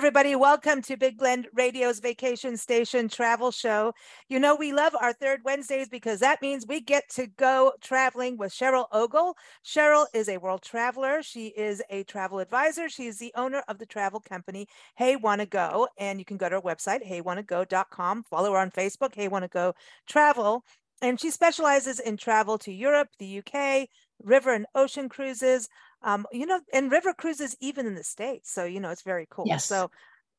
everybody, welcome to Big Blend Radio's Vacation Station Travel Show. You know, we love our third Wednesdays because that means we get to go traveling with Cheryl Ogle. Cheryl is a world traveler. She is a travel advisor. She is the owner of the travel company Hey Wanna Go. And you can go to her website, heywannago.com. Follow her on Facebook, Hey Wanna Go Travel. And she specializes in travel to Europe, the UK, river and ocean cruises um, you know, and river cruises even in the States. So, you know, it's very cool. Yes. So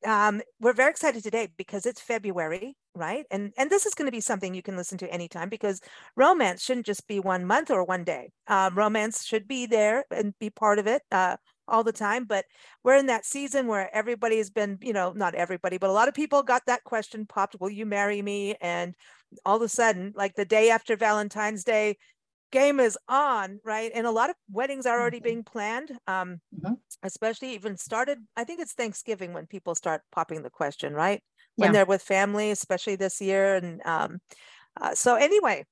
um, we're very excited today because it's February, right? And and this is going to be something you can listen to anytime because romance shouldn't just be one month or one day. Um, romance should be there and be part of it uh, all the time. But we're in that season where everybody's been, you know, not everybody, but a lot of people got that question popped: Will you marry me? And all of a sudden, like the day after Valentine's Day, game is on, right? And a lot of weddings are already Mhm. being planned, um, Mhm. especially even started. I think it's Thanksgiving when people start popping the question, right? When Yeah. they're with family, especially this year. And um, uh, so, anyway,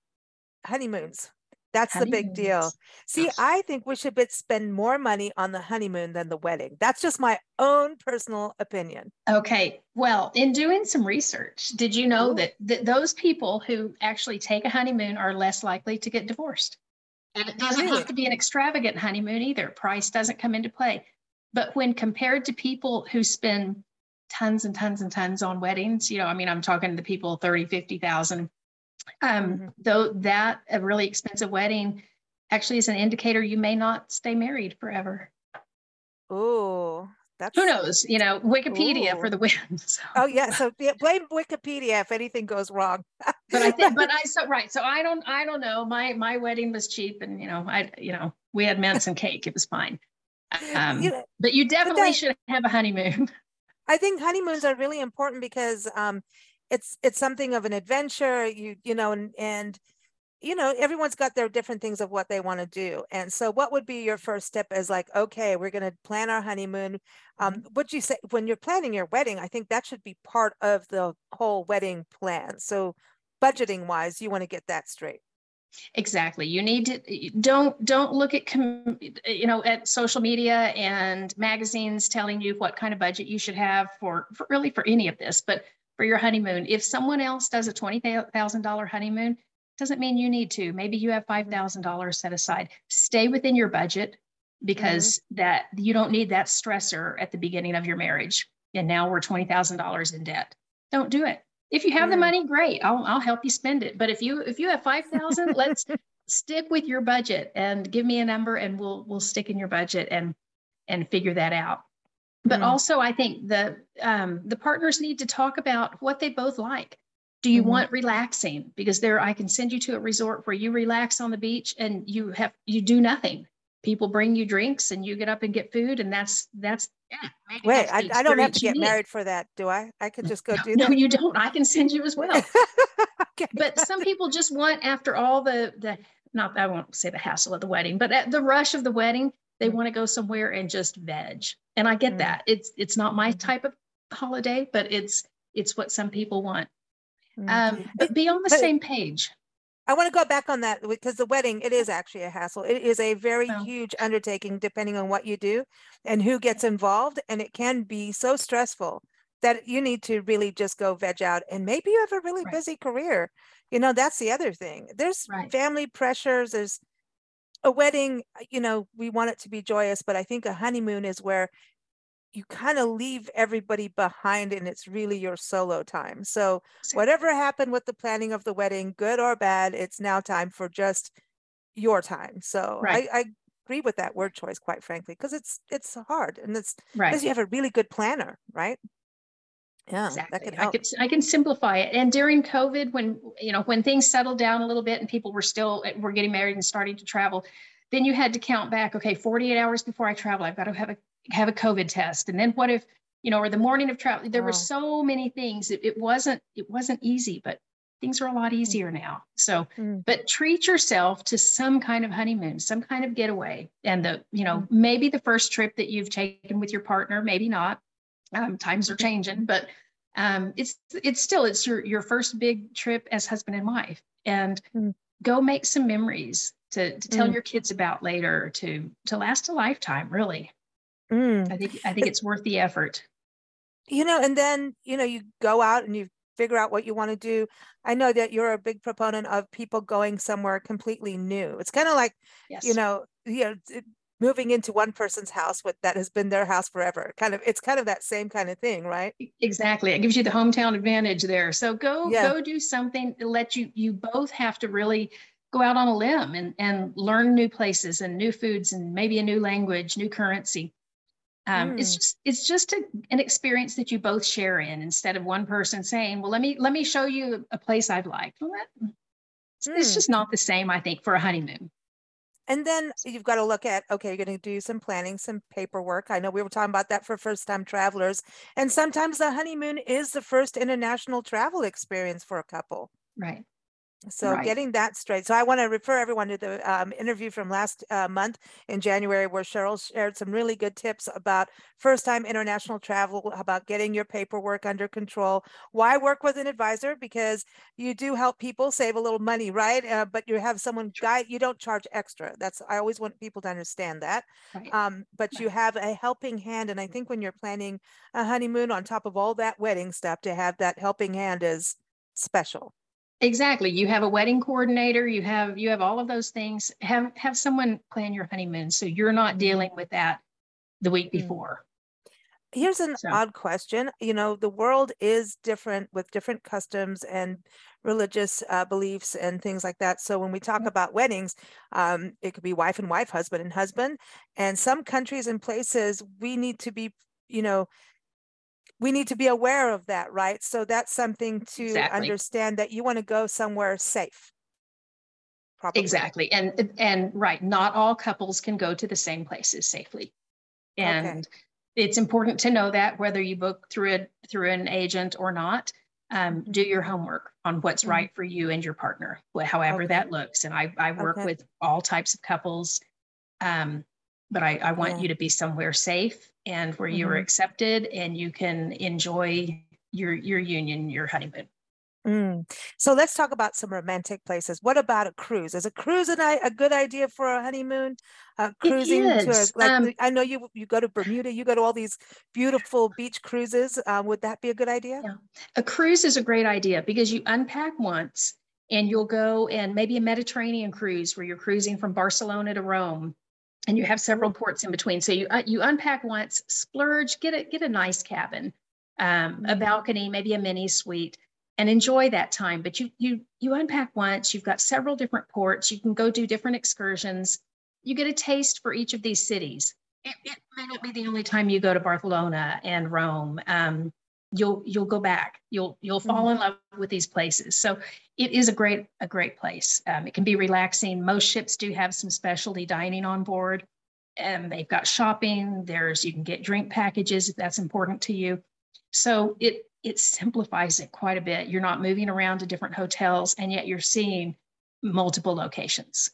honeymoons. That's the big deal. See. I think we should spend more money on the honeymoon than the wedding. That's just my own personal opinion. Okay. Well, in doing some research, did you know Ooh. that, that those people who actually take a honeymoon are less likely to get divorced? And it doesn't Really? have to be an extravagant honeymoon either. Price doesn't come into play. But when compared to people who spend tons and tons and tons on weddings, you know, I mean, I'm talking to the people 30, 50,000. Um, Mhm. though that a really expensive wedding actually is an indicator you may not stay married forever. Ooh, that's Who knows? You know, Wikipedia Ooh. for the win. So. Oh yeah, so yeah, blame Wikipedia if anything goes wrong. but I think, but I so right. So I don't, I don't know. My my wedding was cheap, and you know, I you know, we had mince and cake. It was fine. Um, You know, but you definitely that- should have a honeymoon. I think honeymoons are really important because um, it's it's something of an adventure. You you know, and and you know, everyone's got their different things of what they want to do. And so, what would be your first step? As like, okay, we're going to plan our honeymoon. Um, What you say when you're planning your wedding? I think that should be part of the whole wedding plan. So, budgeting wise, you want to get that straight. Exactly. You need to don't don't look at com, you know at social media and magazines telling you what kind of budget you should have for, for really for any of this, but for your honeymoon. If someone else does a twenty thousand dollar honeymoon, doesn't mean you need to. Maybe you have five thousand dollars set aside. Stay within your budget because that you don't need that stressor at the beginning of your marriage. And now we're twenty thousand dollars in debt. Don't do it. If you have the Mm. money, great. I'll I'll help you spend it. But if you if you have five thousand, let's stick with your budget and give me a number and we'll we'll stick in your budget and and figure that out. But Mm. also I think the um, the partners need to talk about what they both like. Do you Mhm. want relaxing? Because there I can send you to a resort where you relax on the beach and you have you do nothing. People bring you drinks and you get up and get food and that's that's yeah. maybe Wait, that's I, I don't have to get married for that, do I? I could just go do No, you don't. I can send you as well. okay. but some people just want after all the the not I won't say the hassle of the wedding, but at the rush of the wedding, they want to go somewhere and just veg. And I get Mm. that. It's it's not my Mhm. type of holiday, but it's it's what some people want. Mm. Um, but be on the but- same page. I want to go back on that because the wedding, it is actually a hassle. It is a very Well- huge undertaking depending on what you do and who gets involved. And it can be so stressful that you need to really just go veg out. And maybe you have a really Right. busy career. You know, that's the other thing. There's Right. family pressures. There's a wedding, uh, you know, we want it to be joyous, but I think a honeymoon is where you kind of leave everybody behind and it's really your solo time. So whatever happened with the planning of the wedding, good or bad, it's now time for just your time. So Right. I, I agree with that word choice, quite frankly, because it's it's hard and it's Right. because you have a really good planner, right? Yeah, that Exactly. could I could I can simplify it. And during COVID, when you know when things settled down a little bit and people were still eh, were getting married and starting to travel, then you had to count back. Okay, 48 hours before I travel, I've got to have a have a COVID test. And then what if you know, or the morning of travel? There Oh. were so many things. It, it wasn't it wasn't easy, but things are a lot easier now. So, mm. but treat yourself to some kind of honeymoon, some kind of getaway. And the, you know, mm. maybe the first trip that you've taken with your partner, maybe not. Um, times are changing, but um, it's it's still it's your your first big trip as husband and wife, and mm. go make some memories to to tell mm. your kids about later to to last a lifetime. Really, mm. I think I think it's worth the effort. You know, and then you know you go out and you figure out what you want to do. I know that you're a big proponent of people going somewhere completely new. It's kind of like, yes. you know, you know, moving into one person's house with that has been their house forever. Kind of, it's kind of that same kind of thing, right? Exactly. It gives you the hometown advantage there. So go, yeah. go do something to let you. You both have to really go out on a limb and and learn new places and new foods and maybe a new language, new currency um, mm. it's just it's just a, an experience that you both share in instead of one person saying well let me let me show you a place i've liked well, that, mm. it's just not the same i think for a honeymoon and then you've got to look at okay you're going to do some planning some paperwork. I know we were talking about that for first time travelers. And sometimes the honeymoon is the first international travel experience for a couple. Right so right. getting that straight. So I want to refer everyone to the um, interview from last uh, month in January, where Cheryl shared some really good tips about first-time international travel, about getting your paperwork under control. Why work with an advisor? Because you do help people save a little money, right? Uh, but you have someone guide. You don't charge extra. That's I always want people to understand that. Right. Um, but right. you have a helping hand, and I think when you're planning a honeymoon, on top of all that wedding stuff, to have that helping hand is special. Exactly. You have a wedding coordinator, you have you have all of those things. Have have someone plan your honeymoon so you're not mm-hmm. dealing with that the week mm. before. Here's an so. odd question. You know, the world is different with different customs and religious uh, beliefs and things like that. So when we talk mm-hmm. about weddings, um, it could be wife and wife, husband and husband. And some countries and places, we need to be, you know, we need to be aware of that, right? So that's something to exactly. understand that you want to go somewhere safe. Probably. Exactly. And and right, not all couples can go to the same places safely. And okay. it's important to know that whether you book through a through an agent or not, um, do your homework on what's mm-hmm. right for you and your partner, however okay. that looks. And I, I work okay. with all types of couples. Um, but I, I want yeah. you to be somewhere safe and where mm-hmm. you are mm-hmm. accepted and you can enjoy your your union, your honeymoon. Mm. So let's talk about some romantic places. What about a cruise? Is a cruise an, a good idea for a honeymoon? Uh, cruising to a, like um, I know you you go to Bermuda, you go to all these beautiful beach cruises. Uh, would that be a good idea? Yeah. A cruise is a great idea because you unpack once and you'll go and maybe a Mediterranean cruise where you're cruising from Barcelona to Rome and you have several ports in between. So you uh, you unpack once, splurge, get a get a nice cabin, um, a mm-hmm. balcony, maybe a mini suite, and enjoy that time. But you you you unpack once. You've got several different ports. You can go do different excursions. You get a taste for each of these cities. It, it may not be the only time you go to Barcelona and Rome. Um, you'll you'll go back. You'll you'll fall mm-hmm. in love with these places. So it is a great a great place. Um, it can be relaxing. Most ships do have some specialty dining on board. And they've got shopping. There's you can get drink packages if that's important to you. So it it simplifies it quite a bit. You're not moving around to different hotels and yet you're seeing multiple locations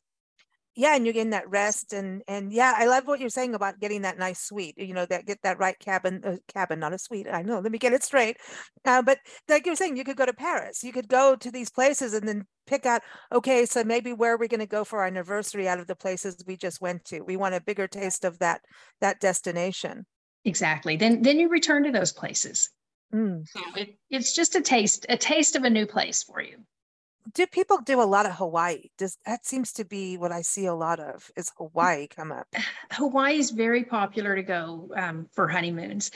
yeah and you're getting that rest and and yeah i love what you're saying about getting that nice suite you know that get that right cabin uh, cabin not a suite i know let me get it straight uh, but like you're saying you could go to paris you could go to these places and then pick out okay so maybe where are we going to go for our anniversary out of the places we just went to? We want a bigger taste of that that destination. Exactly then then you return to those places. Mm. so it, it's just a taste a taste of a new place for you do people do a lot of Hawaii? Does that seems to be what I see a lot of is Hawaii come up? Hawaii is very popular to go um, for honeymoons,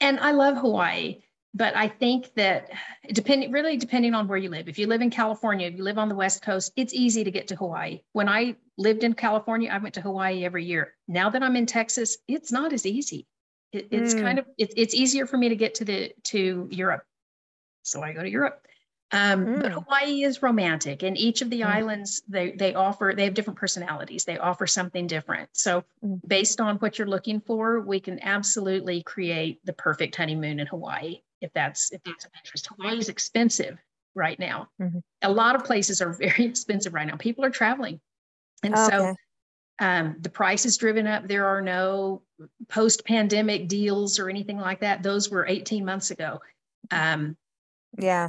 and I love Hawaii. But I think that depending really depending on where you live. If you live in California, if you live on the West Coast, it's easy to get to Hawaii. When I lived in California, I went to Hawaii every year. Now that I'm in Texas, it's not as easy. It, it's mm. kind of it, it's easier for me to get to the to Europe, so I go to Europe. Um, mm. But Hawaii is romantic, and each of the mm. islands they they offer they have different personalities. They offer something different. So mm. based on what you're looking for, we can absolutely create the perfect honeymoon in Hawaii if that's if that's of interest. Hawaii is expensive, right now. Mhm. A lot of places are very expensive right now. People are traveling. And so um, the price is driven up. There are no post pandemic deals or anything like that. Those were 18 months ago. Um, Yeah.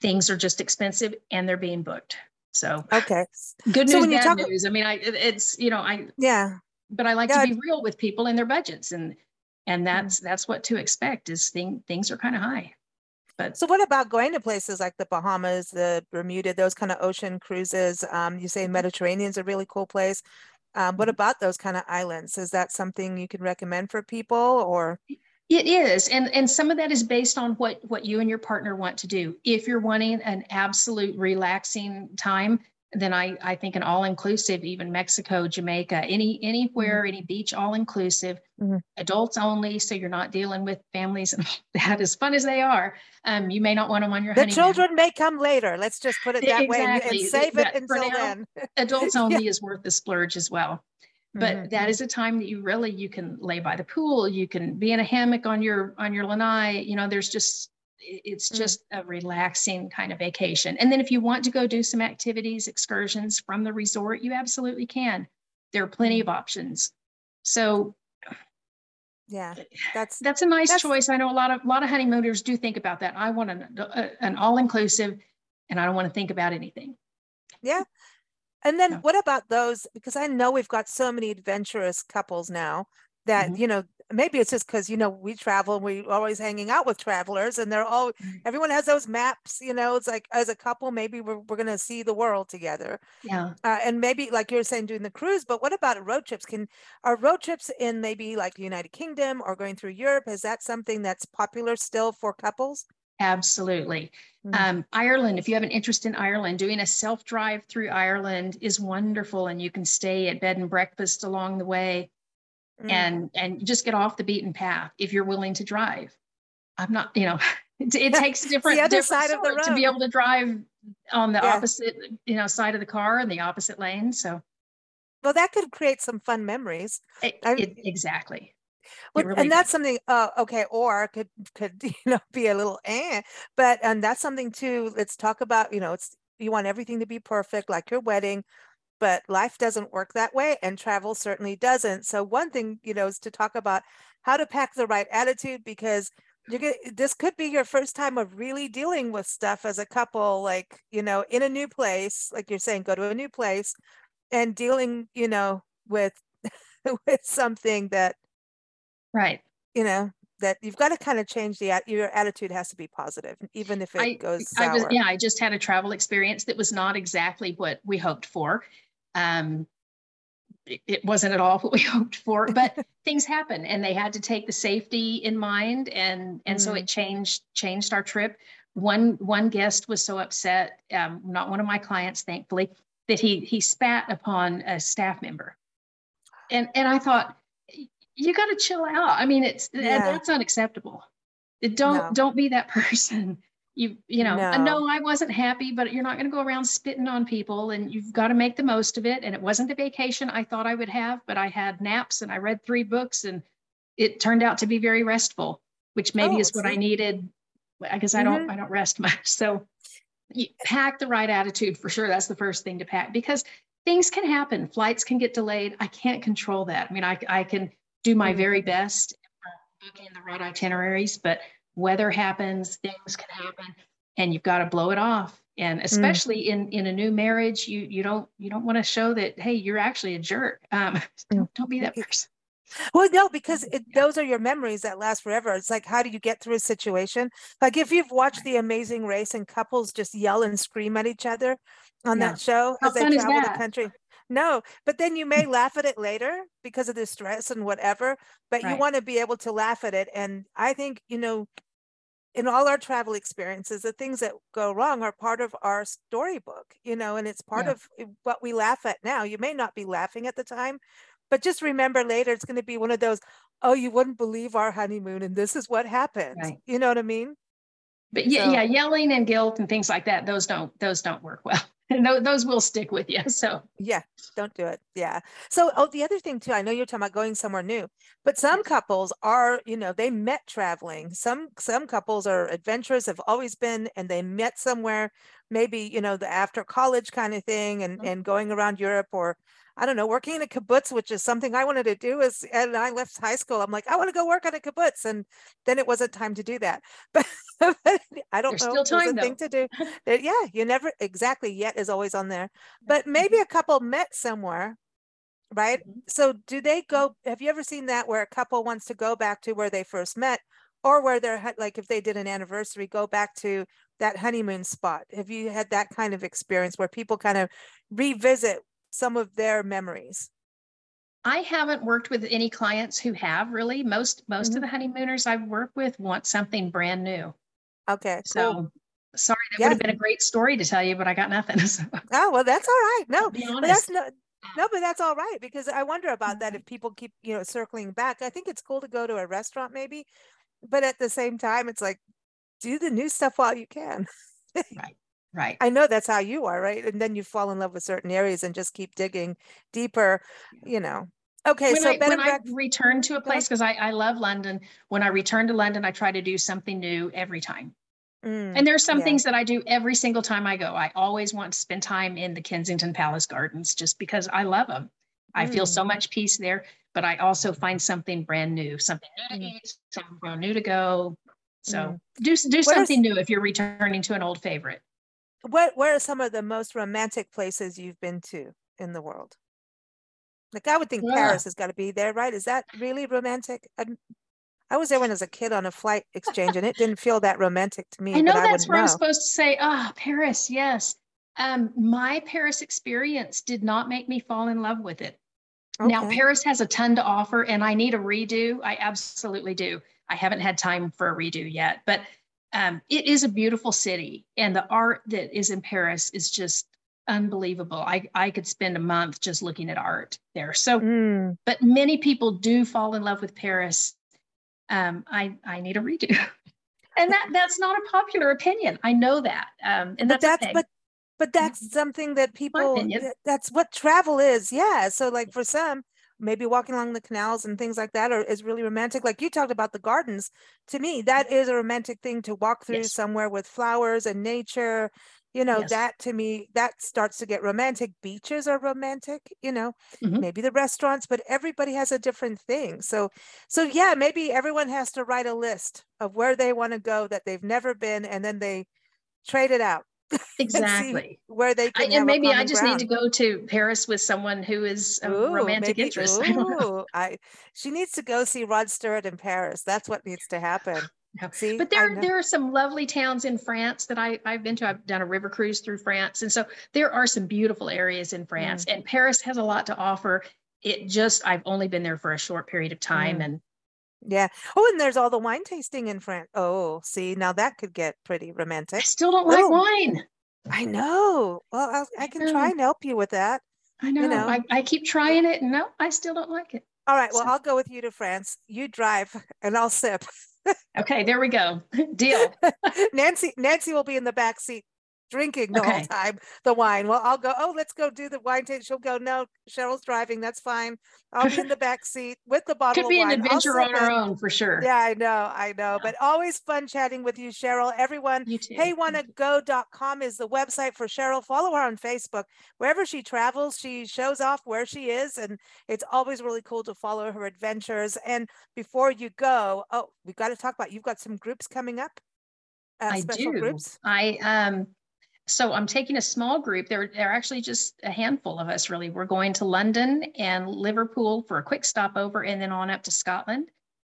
Things are just expensive and they're being booked. So Okay. good So news, when bad talk- news. I mean, I it- it's you know I Yeah. but I like Yeah, to be real with people and their budgets and and that's that's what to expect is thing things are kind of high. But So what about going to places like the Bahamas, the Bermuda, those kind of ocean cruises? Um, you say Mediterranean's a really cool place. Um, what about those kind of islands? Is that something you can recommend for people or? It is, and and some of that is based on what what you and your partner want to do. If you're wanting an absolute relaxing time, then I I think an all inclusive, even Mexico, Jamaica, any anywhere, any beach, all inclusive, Mhm. adults only. So you're not dealing with families and that. As fun as they are, um, you may not want them on your The honeymoon. children may come later. Let's just put it that way and- and save it until now, then. Adults only is worth the splurge as well but Mhm. that is a time that you really you can lay by the pool you can be in a hammock on your on your lanai you know there's just it- it's Mm. just a relaxing kind of vacation. And then if you want to go do some activities excursions from the resort you absolutely can. There are plenty of options. So Yeah, that's that's a nice That's- choice. I know a lot of a lot of honeymooners do think about that. I want an, a, an all-inclusive and i don't want to think about anything And then Yeah. what about those? Because I know we've got so many adventurous couples now that, Mhm. you know, maybe it's just because, you know, we travel and we're always hanging out with travelers and they're all, Mhm. everyone has those maps, you know, it's like as a couple, maybe we're, we're going to see the world together. yeah Uh, and maybe like you're saying, doing the cruise, but what about road trips? Can, are road trips in maybe like the United Kingdom or going through Europe? Is that something that's popular still for couples? Absolutely Mhm. Um, Ireland, if you have an interest in Ireland, doing a self drive through Ireland is wonderful, and you can stay at bed and breakfast along the way, Mm. and and just get off the beaten path if you're willing to drive. I'm not, you know, it, it takes different other different side of the sort to be able to drive on the Yeah. opposite, you know, side of the car and the opposite lane. So Well, that could create some fun memories. it, it- exactly. Well, really and that's something, uh, okay, or could, could, you know, be a little eh, but, and that's something too, let's talk about, you know, it's, you want everything to be perfect, like your wedding, but life doesn't work that way and travel certainly doesn't. So one thing, you know, is to talk about how to pack the right attitude because you get, this could be your first time of really dealing with stuff as a couple, like, you know, in a new place, like you're saying, go to a new place and dealing, you know, with, with something that right. you know that you've got to kind of change the your attitude has to be positive even if it I- goes I sour was, yeah, I just had a travel experience that was not exactly what we hoped for. Um, it, it wasn't at all what we hoped for, but things happen and they had to take the safety in mind. And, and so Mm. it changed, changed our trip. One, one guest was so upset, um, not one of my clients, thankfully, that he, he spat upon a staff member. And, and I thought, "Y- you got to chill out. I mean, it's, Yeah. that's unacceptable. It- Don't, No. don't be that person you you know No. no i wasn't happy but you're not going to go around spitting on people and you've got to make the most of it and it wasn't the vacation i thought i would have but i had naps and i read three books and it turned out to be very restful which maybe Oh, is what i needed because i don't mm-hmm. i don't rest much so you pack the right attitude for sure that's the first thing to pack because things can happen flights can get delayed i can't control that i mean i, I can do my Mhm. very best booking the right itineraries but weather happens things can happen and you've got to blow it off. And especially in in a new marriage you you don't you don't want to show that hey you're actually a jerk. Um don't, don't be that person. Well no because it, those are your memories that last forever. It's like how do you get through a situation? Like if you've watched the amazing race and couples just yell and scream at each other on Yeah. that show How as they travel the country no but then you may laugh at it later because of the stress and whatever but you want to be able to laugh at it and i think you know in all our travel experiences, the things that go wrong are part of our storybook, you know, and it's part Yeah. of what we laugh at now. You may not be laughing at the time, but just remember later it's going to be one of those, oh, you wouldn't believe our honeymoon and this is what happened. Right. You know what I mean? but yeah So- yeah yelling and guilt and things like that those don't those don't work well those will stick with you. So yeah, don't do it. Yeah. So oh, the other thing too, I know you're talking about going somewhere new, but some couples are, you know, they met traveling. Some some couples are adventurous, have always been, and they met somewhere, maybe you know, the after college kind of thing, and mm-hmm. and going around Europe or I don't know, working in a kibbutz, which is something I wanted to do is, and I left high school. I'm like, I want to go work on a kibbutz. And then it wasn't time to do that. But, but I don't There's know. Still time, a thing to do. yeah. You never exactly yet is always on there, but maybe mm-hmm. a couple met somewhere. Right. Mm-hmm. So do they go, have you ever seen that where a couple wants to go back to where they first met or where they're like, if they did an anniversary, go back to that honeymoon spot? Have you had that kind of experience where people kind of revisit some of their memories? I haven't worked with any clients who have really. Most most mm-hmm. of the honeymooners I've worked with want something brand new. Okay. So cool. sorry, that yeah. would have been a great story to tell you, but I got nothing. So. Oh well, that's all right. No, but that's no, no, but that's all right because I wonder about that. If mm-hmm. people keep you know circling back, I think it's cool to go to a restaurant maybe, but at the same time, it's like do the new stuff while you can. right. Right. I know that's how you are, right? And then you fall in love with certain areas and just keep digging deeper, you know. Okay, when so I, when I return to a place because I, I love London. When I return to London, I try to do something new every time. Mm, and there's some yeah. things that I do every single time I go. I always want to spend time in the Kensington Palace Gardens just because I love them. Mm. I feel so mm. much peace there, but I also find something brand new, something new to eat, something new to go. So mm. do do something new if you're returning to an old favorite what where are some of the most romantic places you've been to in the world? Like I would think yeah. Paris has got to be there, right? Is that really romantic? I, I was there when I was a kid on a flight exchange, and it didn't feel that romantic to me. I know that's I where know. I'm supposed to say, ah, oh, Paris, yes. Um, my Paris experience did not make me fall in love with it. Okay. Now, Paris has a ton to offer, and I need a redo. I absolutely do. I haven't had time for a redo yet, but um, it is a beautiful city and the art that is in paris is just unbelievable i i could spend a month just looking at art there so mm. but many people do fall in love with paris um, i i need a redo and that that's not a popular opinion i know that um, and but that's, that's but but that's mm-hmm. something that people that's what travel is yeah so like for some maybe walking along the canals and things like that are, is really romantic. Like you talked about the gardens. To me, that is a romantic thing to walk through yes. somewhere with flowers and nature. You know, yes. that to me, that starts to get romantic. Beaches are romantic, you know, mm-hmm. maybe the restaurants, but everybody has a different thing. So, so yeah, maybe everyone has to write a list of where they want to go that they've never been, and then they trade it out exactly where they can I, and maybe i just ground. need to go to paris with someone who is a ooh, romantic maybe, interest ooh, I, I, she needs to go see rod stewart in paris that's what needs to happen See, but there, there are some lovely towns in France that I, I've been to. I've done a river cruise through France. And so there are some beautiful areas in France, mm. and Paris has a lot to offer. It just, I've only been there for a short period of time. Mm. And yeah. Oh, and there's all the wine tasting in France. Oh, see, now that could get pretty romantic. I still don't like oh, wine. I know. Well, I'll, i can try and help you with that. I know. You know. I, I keep trying it. No, I still don't like it. All right. Well, so. I'll go with you to France. You drive, and I'll sip. Okay, there we go. Deal. Nancy. Nancy will be in the back seat drinking the okay. whole time the wine. Well, I'll go, oh, let's go do the wine taste. She'll go, no, Cheryl's driving. That's fine. I'll be in the back seat with the bottle Could be an adventure on our own for sure. Yeah, I know. I know. Yeah. But always fun chatting with you, Cheryl. Everyone, heywannago.com is the website for Cheryl. Follow her on Facebook. Wherever she travels, she shows off where she is. And it's always really cool to follow her adventures. And before you go, oh, we've got to talk about you've got some groups coming up. Uh, I do. Groups. I um so I'm taking a small group. There, there are actually just a handful of us, really. We're going to London and Liverpool for a quick stopover and then on up to Scotland.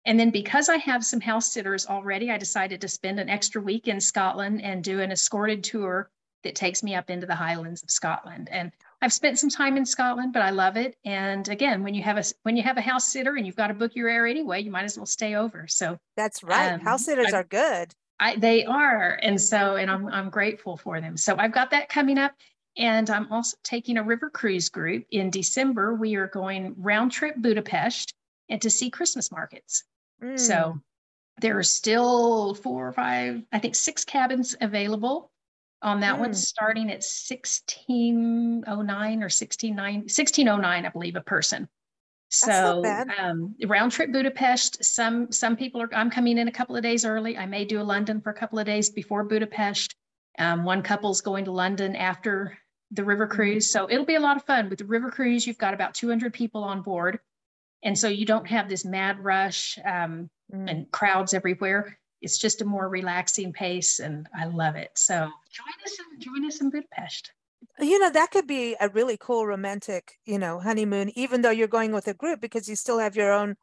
And then because I have some house sitters already, I decided to spend an extra week in Scotland and do an escorted tour that takes me up into the Highlands of Scotland. And I've spent some time in Scotland, but I love it. And again, when you have a when you have a house sitter and you've got to book your air anyway, you might as well stay over. So that's right. Um, house sitters I, are good. I, they are. And so, and I'm, I'm grateful for them. So I've got that coming up. And I'm also taking a river cruise group in December. We are going round trip Budapest and to see Christmas markets. Mm. So there are still four or five, I think six cabins available. on that one, Mm. starting at 1609 or 1609, 1609, I believe, a person. So um, round trip Budapest. Some some people are. I'm coming in a couple of days early. I may do a London for a couple of days before Budapest. Um, one couple's going to London after the river Mm-hmm. cruise, so it'll be a lot of fun. With the river cruise, you've got about 200 people on board, and so you don't have this mad rush um, Mm. and crowds everywhere. It's just a more relaxing pace, and I love it. So join us in join us in Budapest. You know, that could be a really cool romantic, you know, honeymoon, even though you're going with a group because you still have your own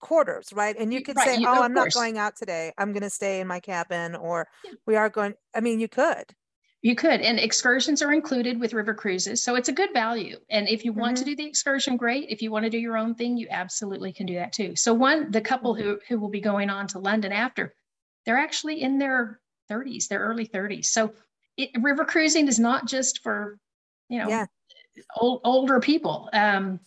quarters, right? And you could right, say, you- Oh, I'm not going out today. I'm going to stay in my cabin, or Yeah. we are going. I mean, you could. You could, and excursions are included with river cruises, so it's a good value. And if you want to mm-hmm. do the excursion, great. If you want to do your own thing, you absolutely can do that too. So one, the couple mm-hmm. who who will be going on to London after, they're actually in their 30s, their early 30s. So it, river cruising is not just for, you know, Yeah. old, older people. Um,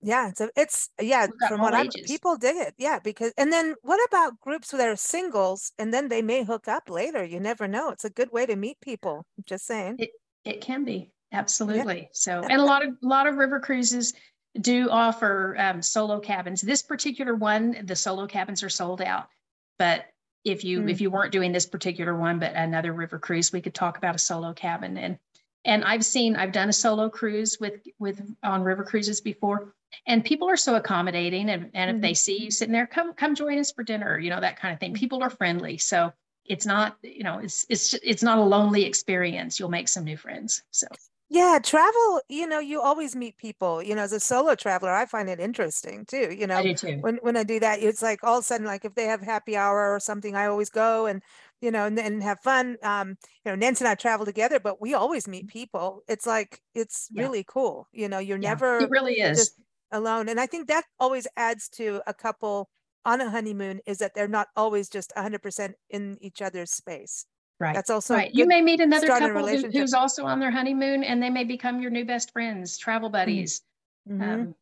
Yeah, it's a, it's yeah. From what all I'm, people dig it. Yeah, because and then what about groups that are singles and then they may hook up later? You never know. It's a good way to meet people. Just saying. It it can be absolutely so, and a lot of a lot of river cruises do offer um, solo cabins. This particular one, the solo cabins are sold out. But if you Mm. if you weren't doing this particular one, but another river cruise, we could talk about a solo cabin. And and I've seen I've done a solo cruise with with on river cruises before, and people are so accommodating. And and if they see you sitting there, come come join us for dinner, you know that kind of thing. People are friendly, so it's not you know it's it's it's not a lonely experience. You'll make some new friends. So. Yeah, travel, you know, you always meet people. You know, as a solo traveler, I find it interesting too. You know, I too. when when I do that, it's like all of a sudden, like if they have happy hour or something, I always go and you know, and, and have fun. Um, you know, Nancy and I travel together, but we always meet people. It's like it's Yeah. really cool. You know, you're Yeah, never it really is. just alone, and I think that always adds to a couple on a honeymoon is that they're not always just 100% in each other's space. Right. That's also right. You may meet another start in a couple who, who's also on their honeymoon and they may become your new best friends, travel buddies. Mhm. Um,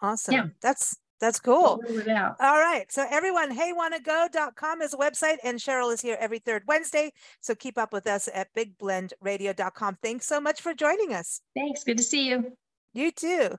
awesome. That's that's cool. don't rule it out. All right. So everyone, heywannago.com is a website and Cheryl is here every third Wednesday. So keep up with us at bigblendradio.com. Thanks so much for joining us. Thanks. Good to see you. You too.